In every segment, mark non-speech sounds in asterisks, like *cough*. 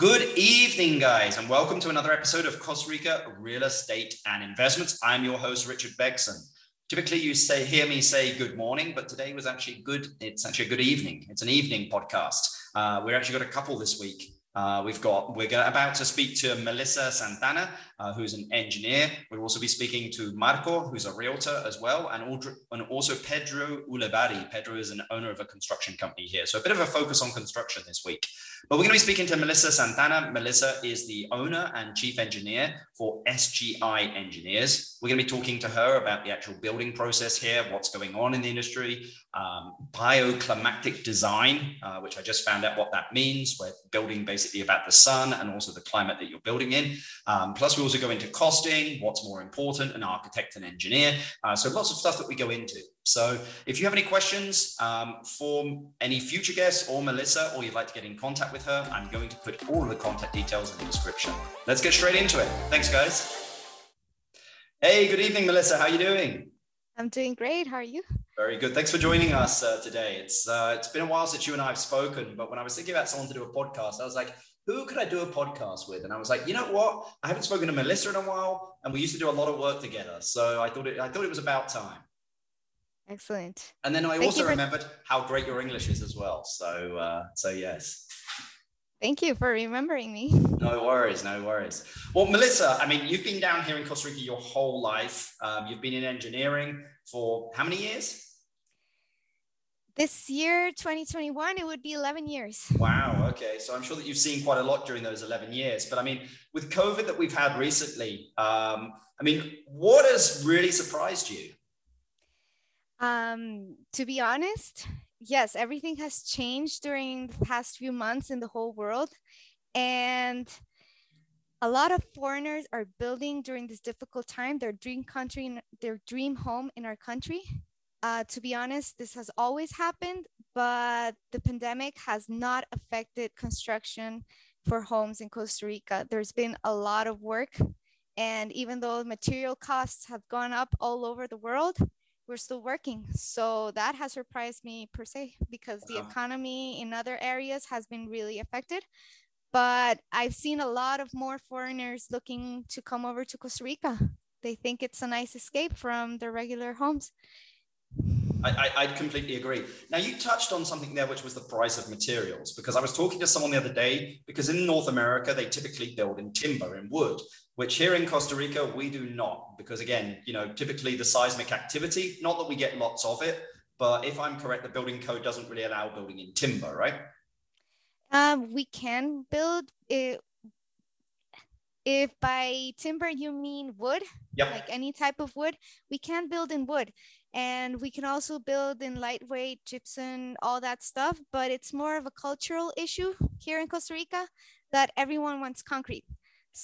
Good evening, guys, and welcome to another episode of Costa Rica Real Estate and Investments. I'm your host, Richard Begson. Typically, you say hear me say good morning, but today was actually good. It's actually a good evening. It's an evening podcast. Uh, we actually got a couple this week. Uh, we've got we're about to speak to Melissa Santana, uh, who's an engineer. We'll also be speaking to Marco, who's a realtor as well, and, also Pedro Ulebari. Pedro is an owner of a construction company here, so a bit of a focus on construction this week. But we're going to be speaking to Melissa Santana. Melissa is the owner and chief engineer for SGI Engineers. We're going to be talking to her about the actual building process here, what's going on in the industry, um, bioclimatic design, uh, which I just found out what that means. We're building basically about the sun and also the climate that you're building in. Um, plus, we also go into costing, what's more important, an architect and engineer. Uh, so lots of stuff that we go into. So if you have any questions um, for any future guests or Melissa, or you'd like to get in contact with her, I'm going to put all of the contact details in the description. Let's get straight into it. Thanks, guys. Hey, good evening, Melissa. How are you doing? I'm doing great. How are you? Very good. Thanks for joining us uh, today. It's uh, it's been a while since you and I have spoken, but when I was thinking about someone to do a podcast, I was like, who could I do a podcast with? And I was like, you know what? I haven't spoken to Melissa in a while, and we used to do a lot of work together. So I thought it I thought it was about time. Excellent. And then I Thank also remembered how great your English is as well. So, uh, so yes. Thank you for remembering me. *laughs* No worries, no worries. Well, Melissa, I mean, you've been down here in Costa Rica your whole life. Um, you've been in engineering for how many years? This year, 2021, it would be 11 years. Wow. Okay. So I'm sure that you've seen quite a lot during those 11 years. But I mean, with COVID that we've had recently, um, I mean, what has really surprised you? Um, to be honest, yes, everything has changed during the past few months in the whole world. And a lot of foreigners are building during this difficult time their dream country, their dream home in our country. Uh, to be honest, this has always happened, but the pandemic has not affected construction for homes in Costa Rica. There's been a lot of work. And even though material costs have gone up all over the world, we're still working. So that has surprised me per se because the economy in other areas has been really affected. But I've seen a lot of more foreigners looking to come over to Costa Rica. They think it's a nice escape from their regular homes. I, I, completely agree. Now, you touched on something there, which was the price of materials, because I was talking to someone the other day, because in North America, they typically build in timber, in wood, which here in Costa Rica, we do not, because again, you know, typically the seismic activity, not that we get lots of it, but if I'm correct, the building code doesn't really allow building in timber, right? Um, we can build it. If by timber you mean wood, yep. like any type of wood, we can build in wood and we can also build in lightweight gypsum all that stuff but it's more of a cultural issue here in costa rica that everyone wants concrete.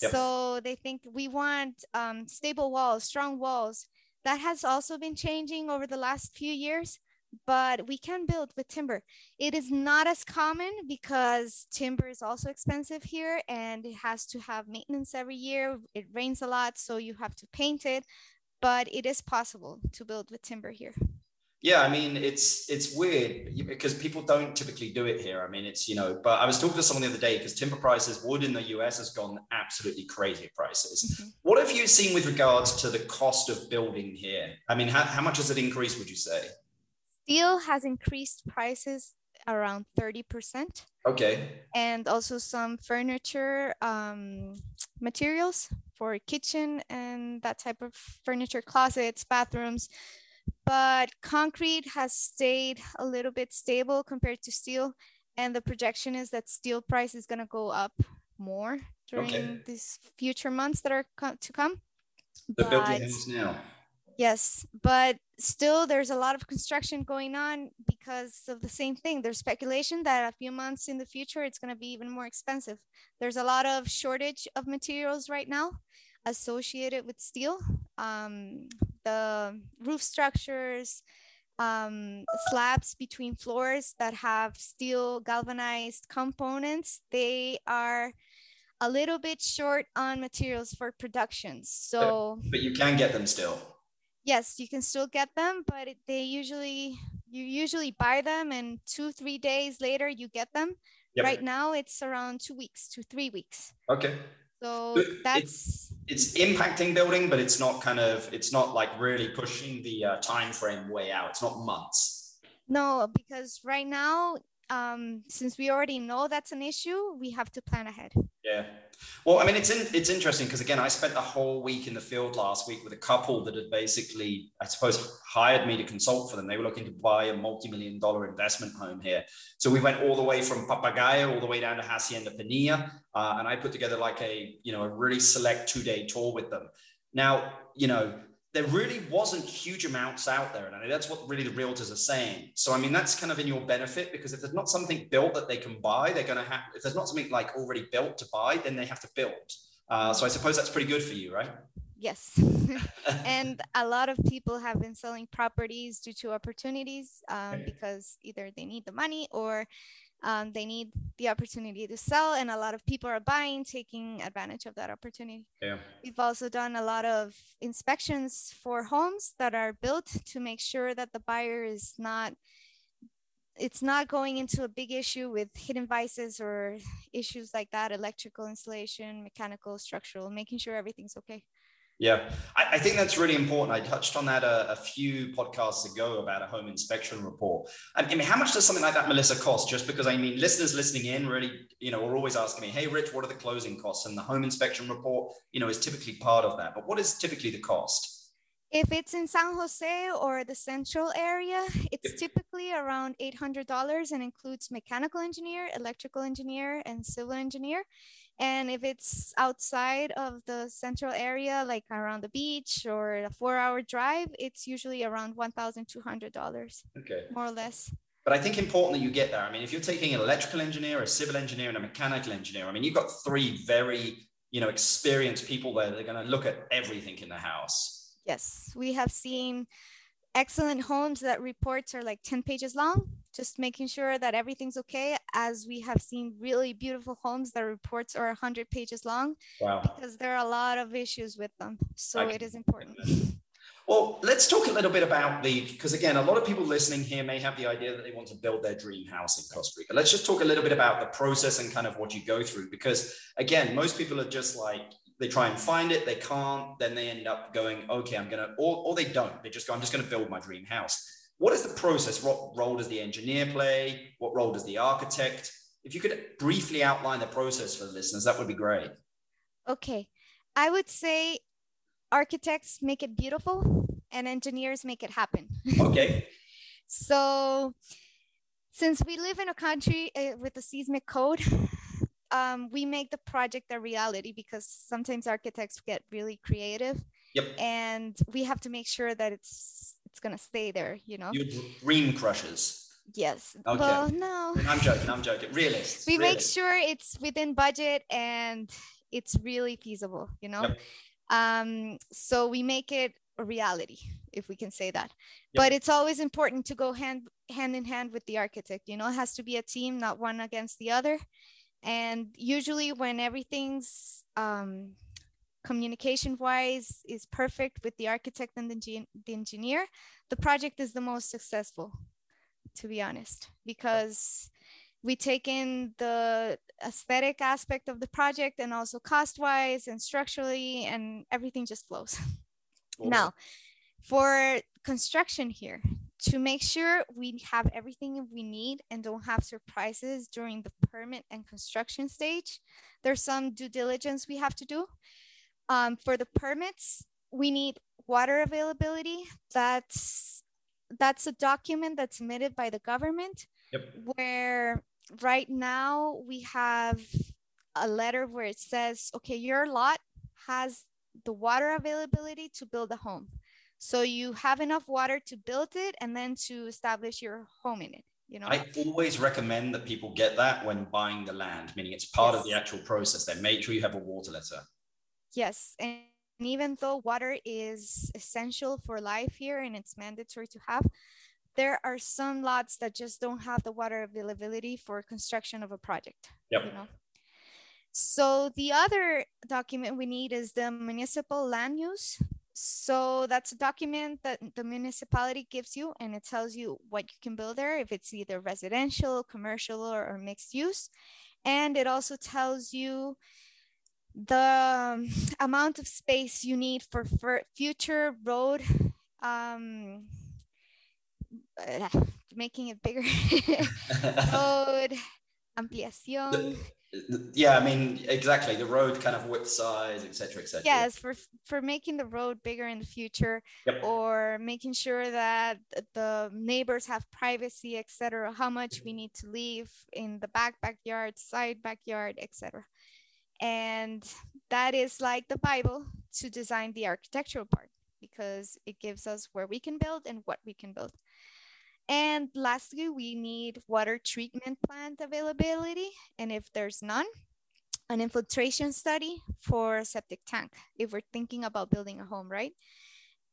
Yep. so they think we want um, stable walls strong walls. That has also been changing over the last few years but we can build with timber. It is not as common because timber is also expensive here and it has to have maintenance every year. It rains a lot so you have to paint it but it is possible to build with timber here. Yeah, I mean it's it's weird because people don't typically do it here. I mean it's you know, but I was talking to someone the other day because timber prices, wood in the US has gone absolutely crazy prices. Mm-hmm. What have you seen with regards to the cost of building here? I mean, how, how much has it increased? Would you say? Steel has increased prices around 30%. Okay. And also some furniture um, materials for kitchen and that type of furniture, closets, bathrooms. But concrete has stayed a little bit stable compared to steel. And the projection is that steel price is going to go up more during okay. these future months that are co- to come. The building homes now. Yes, but still there's a lot of construction going on because of the same thing. There's speculation that a few months in the future it's going to be even more expensive. There's a lot of shortage of materials right now associated with steel. Um, the roof structures, um, slabs between floors that have steel galvanized components, they are a little bit short on materials for production. So, but, but you can get them still yes, you can still get them, but they usually you usually buy them and two three days later you get them. Yep. Right now, it's around two weeks to three weeks. Okay. So that's it's, it's, impacting building, but it's not kind of it's not like really pushing the uh, time frame way out. It's not months. No, because right now um, since we already know that's an issue, we have to plan ahead. Yeah. Well, I mean, it's in, it's interesting because again, I spent the whole week in the field last week with a couple that had basically, I suppose, hired me to consult for them. They were looking to buy a multi-million dollar investment home here. So we went all the way from Papagayo all the way down to Hacienda Pinilla, uh, and I put together like a you know a really select two-day tour with them. Now, you know, there really wasn't huge amounts out there. And I mean, that's what really the realtors are saying. So, I mean, that's kind of in your benefit because if there's not something built that they can buy, they're going to have, if there's not something like already built to buy, then they have to build. Uh, so I suppose that's pretty good for you, right? Yes. *laughs* and a lot of people have been selling properties due to opportunities um, because either they need the money or um, they need the opportunity to sell, and a lot of people are buying, taking advantage of that opportunity. Yeah. We've also done a lot of inspections for homes that are built to make sure that the buyer is not it's not going into a big issue with hidden vices or issues like that electrical installation mechanical structural making sure everything's okay yeah, I, I, think that's really important. I touched on that a, a, few podcasts ago about a home inspection report. I mean, how much does something like that, Melissa, cost? Just because I mean, listeners listening in really, you know, are always asking me, "Hey, Rich, what are the closing costs?" And the home inspection report, you know, is typically part of that. But what is typically the cost? If it's in San Jose or the central area, it's typically around $800 and includes mechanical engineer, electrical engineer, and civil engineer. And if it's outside of the central area, like around the beach or a four hour drive, it's usually around $1,200. Okay. More or less. But I think important that you get there. I mean, if you're taking an electrical engineer, a civil engineer, and a mechanical engineer, I mean, you've got three very, you know, experienced people there. They're going to look at everything in the house. Yes, we have seen excellent homes that reports are like 10 pages long just making sure that everything's okay as we have seen really beautiful homes that reports are 100 pages long wow. because there are a lot of issues with them. So I it is important. well let's talk a little bit about the because again a lot of people listening here may have the idea that they want to build their dream house in costa rica. Let's just talk a little bit about the process and kind of what you go through because again most people are just like they try and find it they can't then they end up going okay i'm gonna or, or they don't. They just go i'm just gonna build my dream house what is the process? What role does the engineer play? What role does the architect? If you could briefly outline the process for the listeners, that would be great. Okay. I would say architects make it beautiful and engineers make it happen. *laughs* Okay. so, since we live in a country uh, with a seismic code, um, we make the project a reality because sometimes architects get really creative. Yep. And we have to make sure that it's it's gonna stay there, you know. Your dream crushes. Yes. Okay. Well, no. I'm joking. I'm joking. Realists. We make sure it's within budget and it's really feasible, you know. Yep. Um, so we make it a reality, if we can say that. Yep. But it's always important to go hand hand in hand with the architect. You know, it has to be a team, not one against the other. And usually, when everything's um, communication wise is perfect with the architect and the, the engineer, the project is the most successful, to be honest, because we take in the aesthetic aspect of the project and also cost wise and structurally, and everything just flows. Awesome. Now, for construction here, to make sure we have everything we need and don't have surprises during the permit and construction stage, there's some due diligence we have to do. Um, for the permits, we need water availability. That's that's a document that's submitted by the government. Yep. Where right now we have a letter where it says, okay, your lot has the water availability to build a home. So you have enough water to build it and then to establish your home in it. You know, I always recommend that people get that when buying the land, meaning it's part yes. of the actual process. Then make sure you have a water letter. Yes. And even though water is essential for life here and it's mandatory to have, there are some lots that just don't have the water availability for construction of a project. Yep. You know? So the other document we need is the municipal land use. So that's a document that the municipality gives you, and it tells you what you can build there, if it's either residential, commercial, or, or mixed use. And it also tells you the *laughs* amount of space you need for, for future road um, uh, *sighs* making it bigger *laughs* *laughs* road ampliación. yeah i mean exactly the road kind of width size etc etc yes for for making the road bigger in the future yep. or making sure that the neighbors have privacy etc how much we need to leave in the back backyard side backyard etc and that is like the bible to design the architectural part because it gives us where we can build and what we can build and lastly, we need water treatment plant availability. And if there's none, an infiltration study for a septic tank. If we're thinking about building a home, right?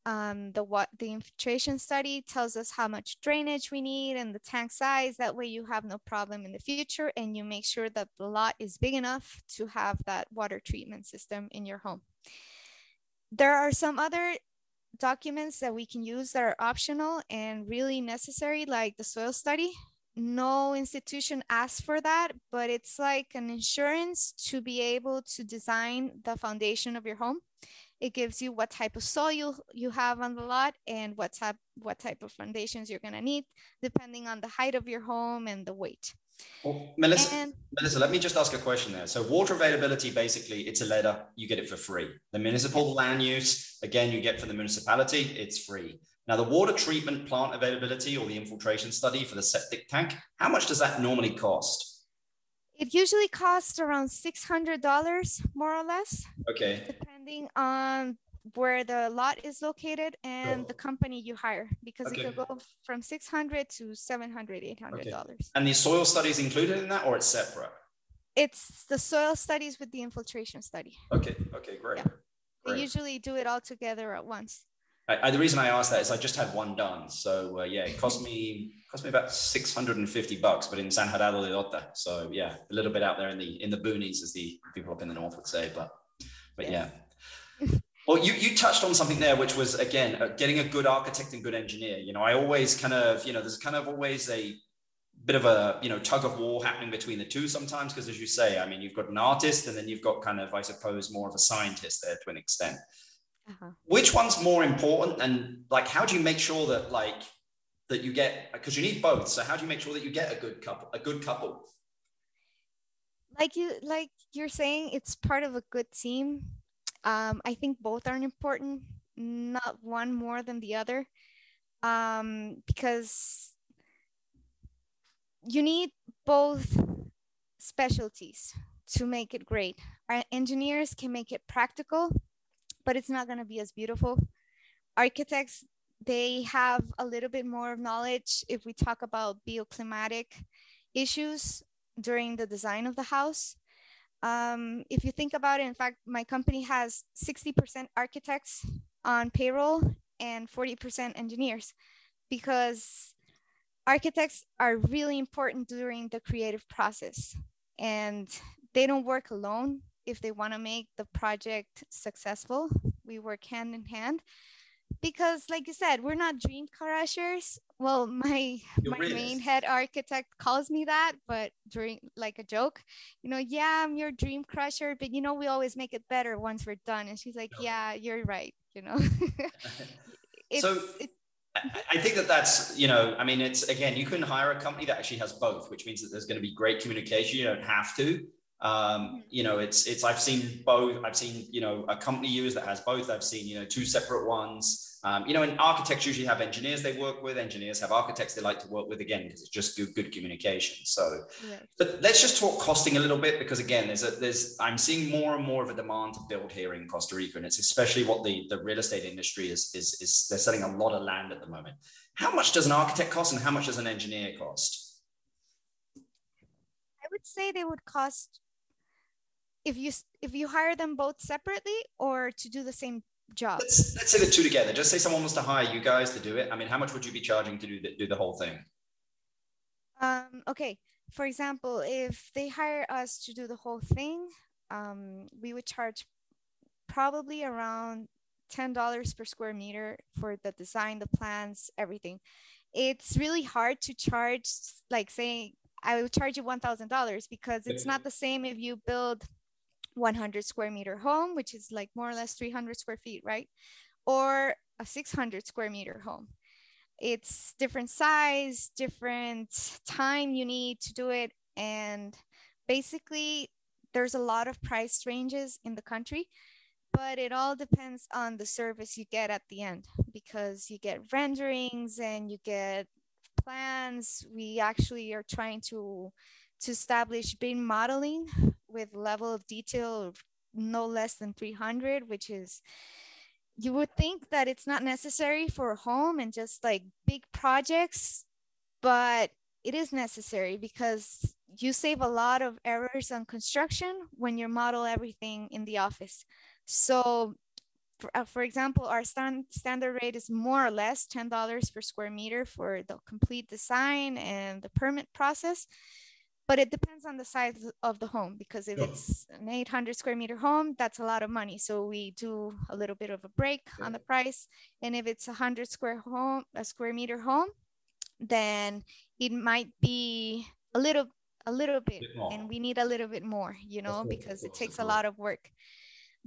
Um, the what the infiltration study tells us how much drainage we need and the tank size. That way, you have no problem in the future, and you make sure that the lot is big enough to have that water treatment system in your home. There are some other documents that we can use that are optional and really necessary, like the soil study. No institution asks for that, but it's like an insurance to be able to design the foundation of your home. It gives you what type of soil you, you have on the lot and what type, what type of foundations you're gonna need, depending on the height of your home and the weight. Well, Melissa, and, Melissa, let me just ask a question there. So water availability, basically, it's a letter, you get it for free. The municipal land use, again, you get for the municipality, it's free. Now, the water treatment plant availability or the infiltration study for the septic tank, how much does that normally cost? It usually costs around $600 more or less. Okay. Depending on where the lot is located and oh. the company you hire because okay. it could go from 600 to 700 800 dollars okay. and the soil studies included in that or it's separate it's the soil studies with the infiltration study okay okay great, yeah. great. they usually do it all together at once I, I, the reason I asked that is I just had one done, so uh, yeah, it cost me cost me about six hundred and fifty bucks, but in San Gerardo de Dota, so yeah, a little bit out there in the in the boonies, as the people up in the north would say, but but yes. yeah. Well, you, you touched on something there, which was again uh, getting a good architect and good engineer. You know, I always kind of, you know, there's kind of always a bit of a you know tug of war happening between the two sometimes because, as you say, I mean, you've got an artist and then you've got kind of, I suppose, more of a scientist there to an extent. Uh-huh. Which one's more important, and like, how do you make sure that like that you get because you need both? So how do you make sure that you get a good couple, a good couple? Like you, like you're saying, it's part of a good team um, I think both are important, not one more than the other, um, because you need both specialties to make it great. Our engineers can make it practical, but it's not going to be as beautiful. Architects, they have a little bit more knowledge if we talk about bioclimatic issues during the design of the house. Um, if you think about it, in fact, my company has 60% architects on payroll and 40% engineers because architects are really important during the creative process and they don't work alone if they want to make the project successful. We work hand in hand because like you said we're not dream crushers well my *laughs* You're my main head architect calls me that but during like a joke you know yeah i'm your dream crusher but you know we always make it better once we're done and she's like no. yeah you're right you know *laughs* *laughs* so I think that that's, you know, I mean, it's again, you can hire a company that actually has both, which means that there's going to be great communication. You don't have to. Um, you know, it's it's I've seen both. I've seen you know a company use that has both. I've seen you know two separate ones. Um, you know, and architects usually have engineers they work with. Engineers have architects they like to work with again because it's just good, good communication. So, but let's just talk costing a little bit because again, there's a there's I'm seeing more and more of a demand to build here in Costa Rica, and it's especially what the the real estate industry is is is they're selling a lot of land at the moment. How much does an architect cost, and how much does an engineer cost? I would say they would cost if you if you hire them both separately or to do the same job? Let's, let's say the two together. Just say someone wants to hire you guys to do it. I mean how much would you be charging to do the, do the whole thing? Um okay. For example if they hire us to do the whole thing um we would charge probably around $10 per square meter for the design, the plans, everything. It's really hard to charge, like saying, I will charge you $1,000 because it's not the same if you build 100 square meter home, which is like more or less 300 square feet, right? Or a 600 square meter home. It's different size, different time you need to do it. And basically, there's a lot of price ranges in the country, but it all depends on the service you get at the end because you get renderings and you get plans. We actually are trying to to establish BIM modeling with level of detail of no less than 300, which is you would think that it's not necessary for home and just like big projects, but it is necessary because you save a lot of errors on construction when you model everything in the office. So for, uh, example, our stand, standard rate is more or less $10 per square meter for the complete design and the permit process but it depends on the size of the home because if it's an 800 square meter home that's a lot of money. So we do a little bit of a break on the price. And if it's a 100 square home a square meter home then it might be a little a little bit, bit and we need a little bit more you know because it takes a lot of work.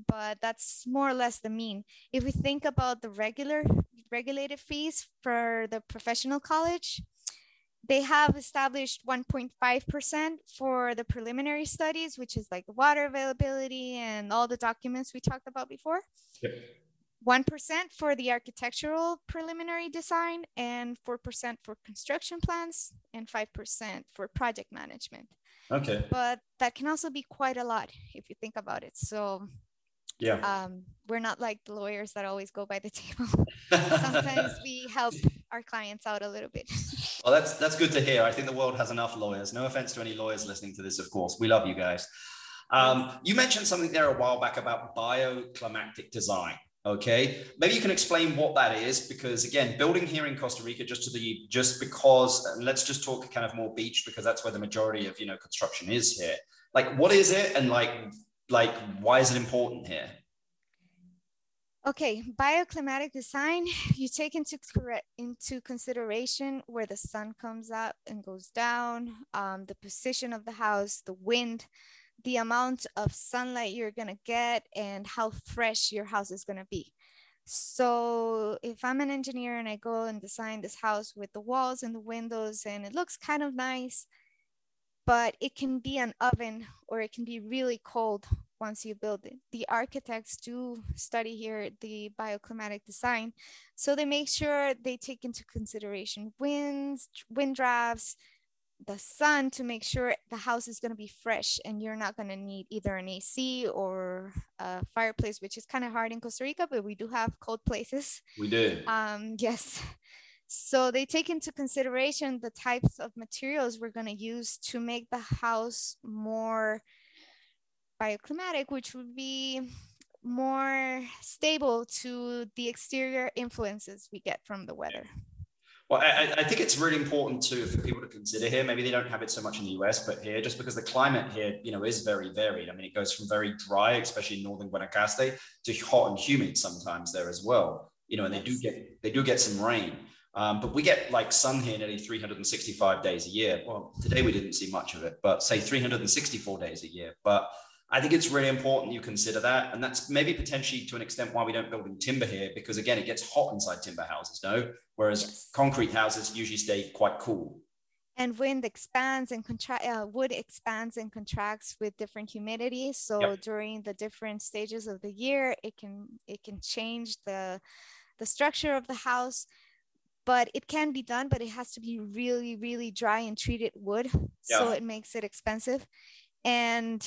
But that's more or less the mean. If we think about the regular regulated fees for the professional college they have established 1.5% for the preliminary studies, which is like the water availability and all the documents we talked about before. Yep. 1% for the architectural preliminary design and 4% for construction plans and 5% for project management. Okay. But that can also be quite a lot if you think about it. So yeah um, we're not like the lawyers that always go by the table *laughs* sometimes we help our clients out a little bit well that's that's good to hear. I think the world has enough lawyers. No offense to any lawyers listening to this of course. We love you guys. Um, you mentioned something there a while back about bioclimatic design okay? Maybe you can explain what that is because again building here in costa rica just to the just because let's just talk kind of more beach because that's where the majority of you know construction is here. Like what is it and like like why is it important here okay bioclimatic design *laughs* you take into into consideration where the sun comes up and goes down um, the position of the house the wind the amount of sunlight you're going to get and how fresh your house is going to be. So if i'm an engineer and i go and design this house with the walls and the windows and it looks kind of nice but it can be an oven or it can be really cold once you build it. The architects do study here the bioclimatic design. So they make sure they take into consideration winds, wind drafts, the sun to make sure the house is going to be fresh and you're not going to need either an AC or a fireplace, which is kind of hard in Costa Rica, but we do have cold places. We do. Um, yes. So they take into consideration the types of materials we're going to use to make the house more bioclimatic, which would be more stable to the exterior influences we get from the weather. Well, I, I, think it's really important to for people to consider here. Maybe they don't have it so much in the US, but here, just because the climate here, you know, is very varied. I mean, it goes from very dry, especially in northern Guanacaste, to hot and humid sometimes there as well. You know, and they do get they do get some rain. Um, but we get like sun here nearly 365 days a year. Well, today we didn't see much of it, but say 364 days a year. But I think it's really important you consider that. And that's maybe potentially to an extent why we don't build in timber here, because again, it gets hot inside timber houses, no? Whereas yes. concrete houses usually stay quite cool. And wind expands and contract, uh, wood expands and contracts with different humidity. So yep. during the different stages of the year, it can it can change the the structure of the house but it can be done, but it has to be really, really dry and treated wood. Yeah. So it makes it expensive. And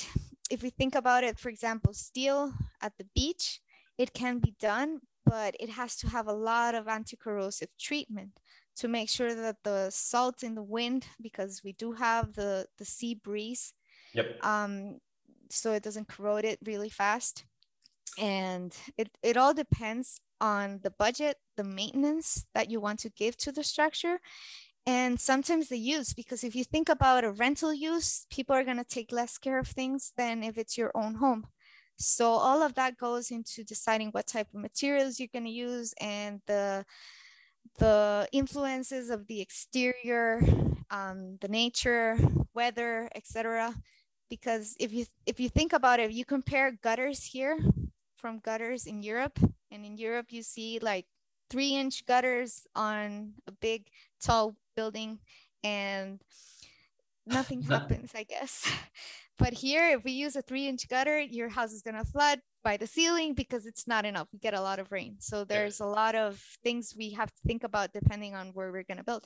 if we think about it, for example, steel at the beach, it can be done, but it has to have a lot of anti-corrosive treatment to make sure that the salt in the wind, because we do have the, the sea breeze, yep. um, so it doesn't corrode it really fast. And it, it all depends on the budget, the maintenance that you want to give to the structure, and sometimes the use. Because if you think about a rental use, people are going to take less care of things than if it's your own home. So all of that goes into deciding what type of materials you're going to use and the the influences of the exterior, um, the nature, weather, etc. Because if you if you think about it, you compare gutters here from gutters in Europe, and in Europe you see like three inch gutters on a big tall building, and nothing *laughs* happens, I guess. *laughs* But here, if we use a three inch gutter, your house is gonna flood by the ceiling because it's not enough. We get a lot of rain. So there's a lot of things we have to think about depending on where we're gonna build.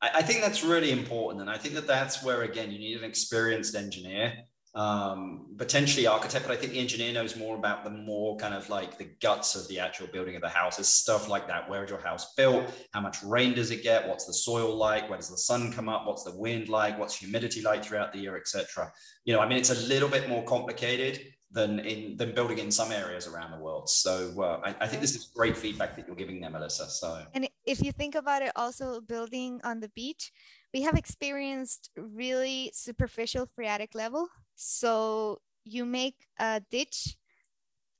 I think that's really important. And I think that that's where, again, you need an experienced engineer um, potentially architect, but I think the engineer knows more about the more kind of like the guts of the actual building of the house. Stuff like that. Where is your house built? How much rain does it get? What's the soil like? Where does the sun come up? What's the wind like? What's humidity like throughout the year, etc. You know, I mean, it's a little bit more complicated than in than building in some areas around the world. So uh, I, I, think this is great feedback that you're giving them, Melissa. So and if you think about it, also building on the beach, we have experienced really superficial phreatic level so you make a ditch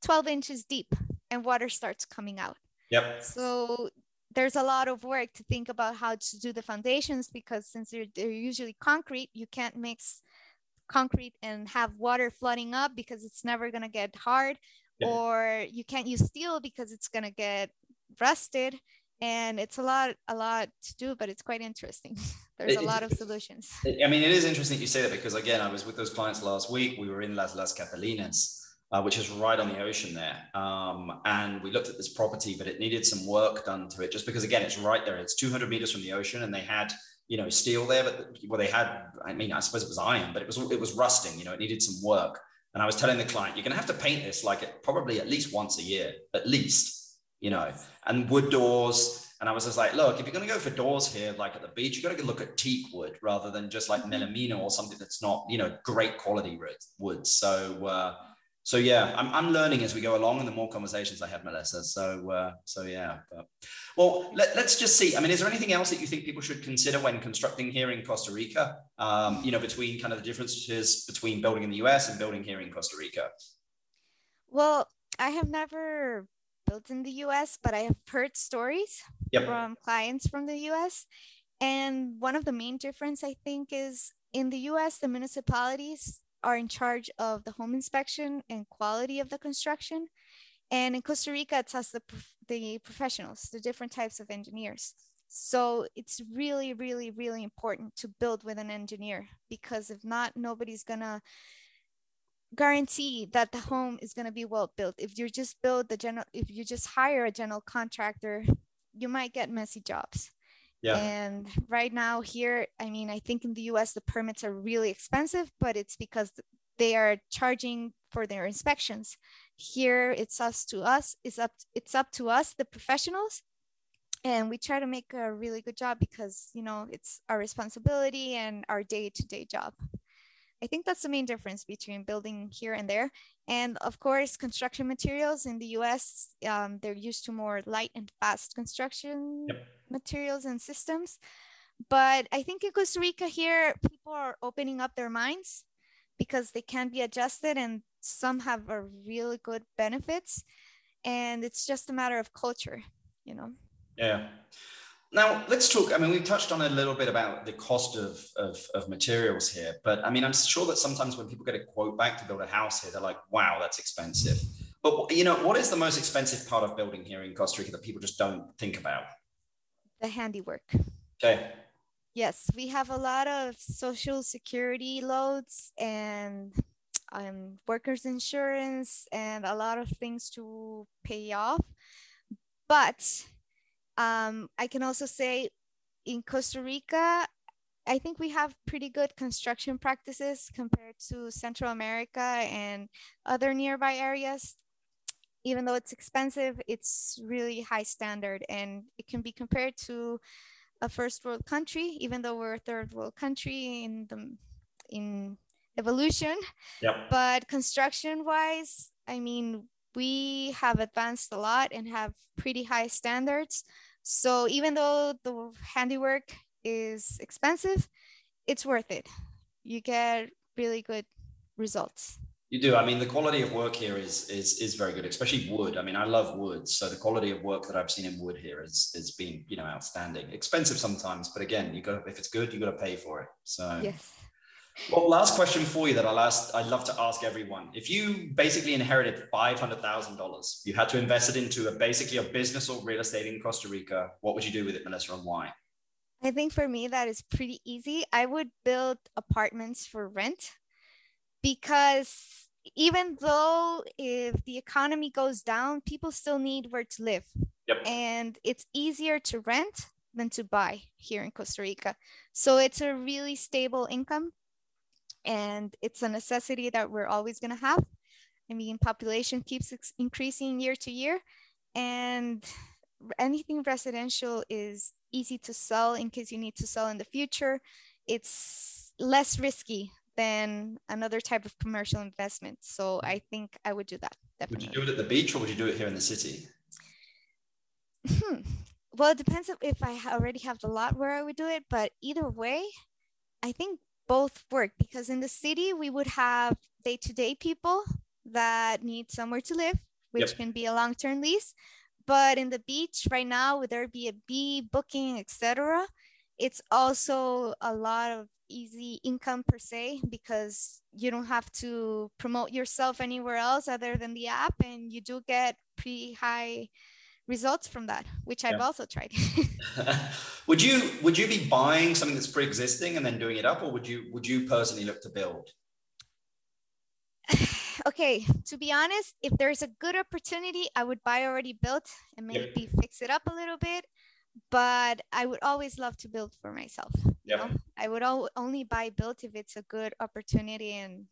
12 inches deep and water starts coming out. Yep. So there's a lot of work to think about how to do the foundations because since they're, they're usually concrete, you can't mix concrete and have water flooding up because it's never going to get hard. Yep. Or you can't use steel because it's going to get rusted and it's a lot a lot to do but it's quite interesting. *laughs* There's a lot of solutions. I mean it is interesting you say that because again i was with those clients last week. We were in las las catalinas uh, which is right on the ocean there. Um, and we looked at this property but it needed some work done to it just because again it's right there. It's 200 meters from the ocean and they had you know steel there but well they had i mean i suppose it was iron but it was it was rusting you know it needed some work. And i was telling the client you're going to have to paint this like it probably at least once a year at least you know, and wood doors. And I was just like, look, if you're going to go for doors here, like at the beach, you got to look at teak wood rather than just like melamina or something that's not, you know, great quality wood. So, uh, so yeah, I'm, I'm learning as we go along, and the more conversations I have, Melissa. So, uh, so yeah. But, well, let, us just see. I mean, is there anything else that you think people should consider when constructing here in Costa Rica? Um, you know, between kind of the differences between building in the US and building here in Costa Rica. Well, I have never built in the US, but I have heard stories yep. from clients from the US. And one of the main difference I think is in the US, the municipalities are in charge of the home inspection and quality of the construction. And in Costa Rica, it's us, the, the professionals, the different types of engineers. So it's really, really, really important to build with an engineer because if not, nobody's gonna guarantee that the home is going to be well built. If you just build the general if you just hire a general contractor you might get messy jobs. Yeah. and right now here i mean i think in the us the permits are really expensive but it's because they are charging for their inspections. Here it's us to us it's up it's up to us the professionals. And we try to make a really good job because you know it's our responsibility and our day-to-day job I think that's the main difference between building here and there. And of course, construction materials in the US, um, they're used to more light and fast construction yep. materials and systems. But I think in Costa Rica here, people are opening up their minds because they can be adjusted and some have a really good benefits. And it's just a matter of culture, you know? Yeah. Now, let's talk. I mean, we touched on a little bit about the cost of, of, of, materials here, but I mean, I'm sure that sometimes when people get a quote back to build a house here, they're like, wow, that's expensive. But, you know, what is the most expensive part of building here in Costa Rica that people just don't think about? The handiwork. Okay. Yes, we have a lot of social security loads and um, workers' insurance and a lot of things to pay off. But um, I can also say in Costa Rica, I think we have pretty good construction practices compared to Central America and other nearby areas. Even though it's expensive, it's really high standard and it can be compared to a first world country, even though we're a third world country in the in evolution. Yep. But construction wise, I mean, we have advanced a lot and have pretty high standards. So even though the handiwork is expensive, it's worth it. You get really good results. You do. I mean, the quality of work here is is is very good, especially wood. I mean, I love wood, so the quality of work that I've seen in wood here is is been you know outstanding. Expensive sometimes, but again, you got if it's good, you got to pay for it. So yes. Well, last question for you that I'll ask. I'd love to ask everyone. If you basically inherited five hundred thousand dollars, you had to invest it into a basically a business or real estate in Costa Rica. What would you do with it, Melissa, and why? I think for me that is pretty easy. I would build apartments for rent because even though if the economy goes down, people still need where to live. Yep. And it's easier to rent than to buy here in Costa Rica. So it's a really stable income and it's a necessity that we're always going to have. I mean, population keeps increasing year to year and anything residential is easy to sell in case you need to sell in the future. It's less risky than another type of commercial investment. So I think I would do that. Definitely. Would you do it at the beach or would you do it here in the city? Hmm. Well, it depends if I already have the lot where I would do it, but either way, I think both work because in the city we would have day-to-day people that need somewhere to live, which yep. can be a long-term lease. But in the beach right now with Airbnb, booking, etc., it's also a lot of easy income per se because you don't have to promote yourself anywhere else other than the app and you do get pretty high results from that which yeah. i've also tried *laughs* *laughs* would you would you be buying something that's pre-existing and then doing it up or would you would you personally look to build *sighs* okay to be honest if there's a good opportunity i would buy already built and maybe yep. fix it up a little bit but I would always love to build for myself. Yeah. You know? I would only buy built if it's a good opportunity and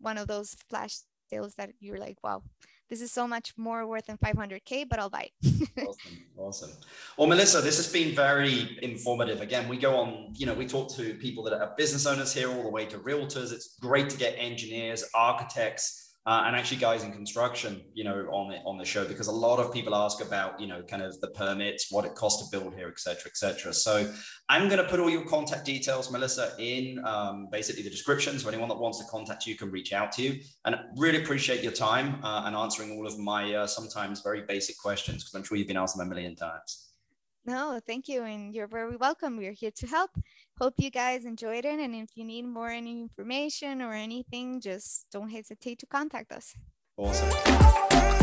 one of those flash sales that you're like, wow, this is so much more worth than 500k, but I'll buy it. *laughs* awesome, awesome. Well, Melissa, this has been very informative. Again, we go on, you know, we talk to people that are business owners here, all the way to realtors. It's great to get engineers, architects uh, and actually guys in construction, you know, on on the show because a lot of people ask about, you know, kind of the permits, what it costs to build here, et cetera, et cetera. So I'm going to put all your contact details, Melissa, in um, basically the description. So anyone that wants to contact you can reach out to you. And really appreciate your time uh, and answering all of my uh, sometimes very basic questions because I'm sure you've been asked them a million times. No, thank you. And you're very welcome. We're here to help. Hope you guys enjoyed it. And if you need more any information or anything, just don't hesitate to contact us. Awesome.